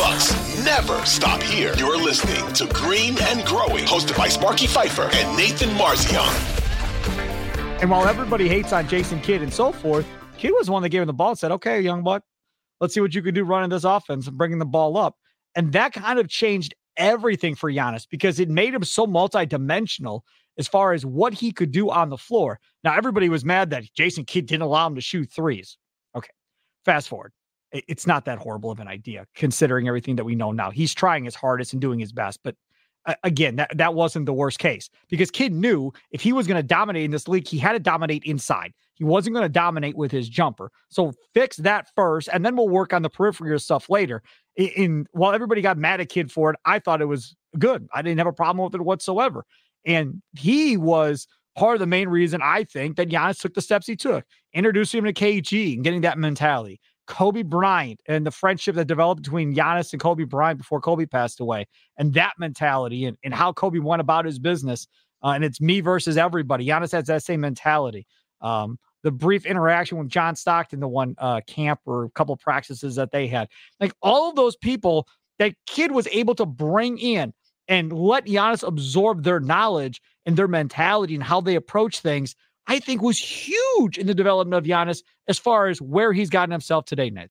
Bucks never stop here. You're listening to Green and Growing, hosted by Sparky Fifer and Nathan Marzion. And while everybody hates on Jason Kidd and so forth, Kidd was the one that gave him the ball and said, okay, young buck, let's see what you can do running this offense and bringing the ball up. And that kind of changed everything for Giannis because it made him so multidimensional as far as what he could do on the floor. Now, everybody was mad that Jason Kidd didn't allow him to shoot threes. Okay, fast forward. It's not that horrible of an idea considering everything that we know now. He's trying his hardest and doing his best, but uh, again, that, that wasn't the worst case because Kidd knew if he was going to dominate in this league, he had to dominate inside. He wasn't going to dominate with his jumper. So fix that first, and then we'll work on the peripheral stuff later. In, in while everybody got mad at Kidd for it, I thought it was good. I didn't have a problem with it whatsoever. And he was part of the main reason I think that Giannis took the steps he took, introducing him to KG and getting that mentality. Kobe Bryant and the friendship that developed between Giannis and Kobe Bryant before Kobe passed away, and that mentality and, and how Kobe went about his business. Uh, and it's me versus everybody. Giannis has that same mentality. Um, the brief interaction with John Stockton, the one uh, camp or a couple practices that they had, like all of those people that Kidd was able to bring in and let Giannis absorb their knowledge and their mentality and how they approach things. I think was huge in the development of Giannis as far as where he's gotten himself today, Nate.